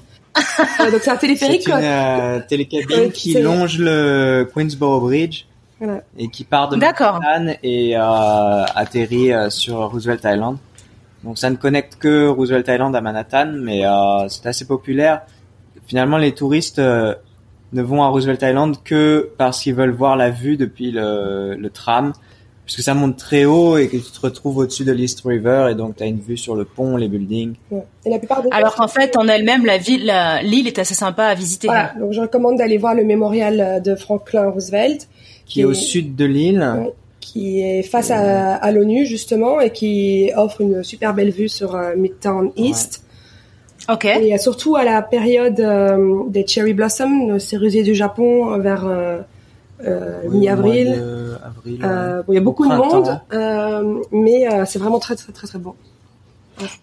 Donc c'est un téléphérique. C'est une euh, télécabine Ouais, qui longe le Queensboro Bridge Voilà. et qui part de. Manhattan et euh, atterrit euh, sur Roosevelt Island. Donc ça ne connecte que Roosevelt Island à Manhattan, mais euh, c'est assez populaire. Finalement, les touristes euh, ne vont à Roosevelt Island que parce qu'ils veulent voir la vue depuis le, le tram, puisque ça monte très haut et que tu te retrouves au-dessus de l'East River et donc tu as une vue sur le pont, les buildings. Ouais. Et la plupart des Alors qu'en fait, en elle-même, la ville, la- l'île est assez sympa à visiter. voilà. Donc je recommande d'aller voir le mémorial euh, de Franklin Roosevelt, Qui est au sud de l'île. Ouais. qui est face à, à l'ONU justement et qui offre une super belle vue sur euh, Midtown East. Ok. Et euh, surtout à la période euh, des cherry blossoms, le cerisier du Japon, vers euh, euh, Oui, au mi-avril. Avril. Euh, bon, il y a beaucoup de monde, euh, mais euh, c'est vraiment très très très très beau.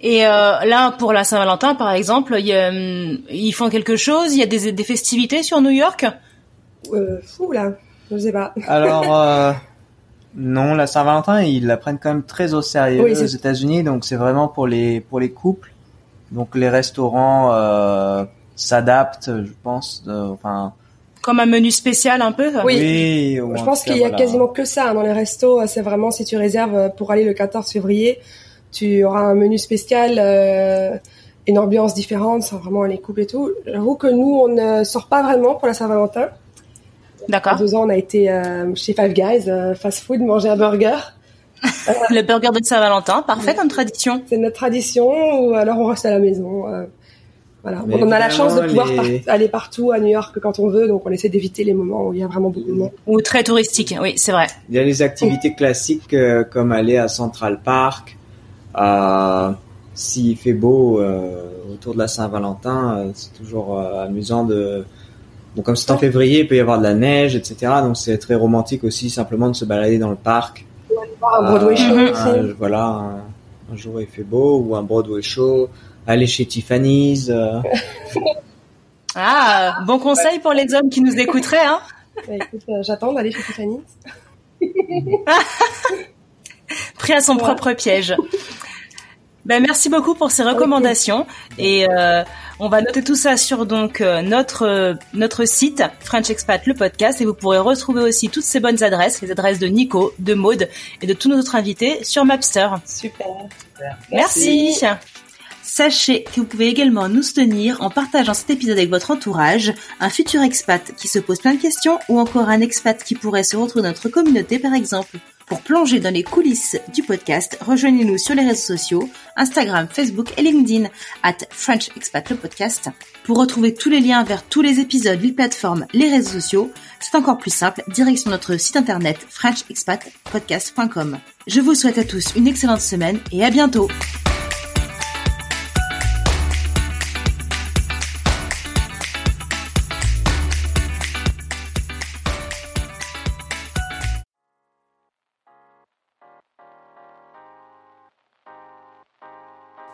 Et euh, là, pour la Saint-Valentin, par exemple, il y a, ils font quelque chose? Il y a des, des festivités sur New York? Euh, fou là, je sais pas. Alors, euh, non, la Saint-Valentin, ils la prennent quand même très au sérieux Oui, aux États-Unis, donc c'est vraiment pour les pour les couples. Donc les restaurants euh, s'adaptent, je pense. de- enfin, Comme un menu spécial un peu. Oui. ou Je en pense qu'il y a voilà. quasiment que ça hein, dans les restos. euh, C'est vraiment si tu réserves euh, pour aller le 14 février, tu auras un menu spécial, euh, une ambiance différente, sans vraiment les couples et tout. J'avoue que nous, on ne sort pas vraiment pour la Saint-Valentin. Il y a D'accord. deux ans, on a été euh, chez Five Guys, euh, fast food, manger un burger. Le burger de Saint-Valentin, parfait comme tradition. C'est notre tradition, ou alors on reste à la maison. Voilà. Mais on a la chance de pouvoir les- par- aller partout à New York quand on veut, donc on essaie d'éviter les moments où il y a vraiment beaucoup de monde. Ou très touristique. Oui, c'est vrai. Il y a les activités classiques euh, comme aller à Central Park. Euh, S'il fait beau euh, autour de la Saint-Valentin, euh, c'est toujours euh, amusant de. Bon, comme c'est en février, il peut y avoir de la neige, etc. Donc c'est très romantique aussi simplement de se balader dans le parc. Un Broadway Euh, show un- voilà, un, un jour il fait beau ou un Broadway show. Aller chez Tiffany's. euh, Ah, bon conseil pour les hommes qui nous écouteraient. Hein. Bah, écoute, euh, J'attends d'aller chez Tiffany. Pris à son propre piège. Ben, merci beaucoup pour ces recommandations et euh, on va noter tout ça sur donc notre notre site French Expat le podcast et vous pourrez retrouver aussi toutes ces bonnes adresses, les adresses de Nico, de Maude et de tous nos autres invités sur Mapster. Super. Merci. Sachez que vous pouvez également nous soutenir en partageant cet épisode avec votre entourage, un futur expat qui se pose plein de questions ou encore un expat qui pourrait se retrouver dans notre communauté par exemple. Pour plonger dans les coulisses du podcast, rejoignez-nous sur les réseaux sociaux, Instagram, Facebook et LinkedIn, at French Expat le podcast. Pour retrouver tous les liens vers tous les épisodes, les plateformes, les réseaux sociaux, c'est encore plus simple, direction notre site internet frenchexpatpodcast.com. Je vous souhaite à tous une excellente semaine et à bientôt!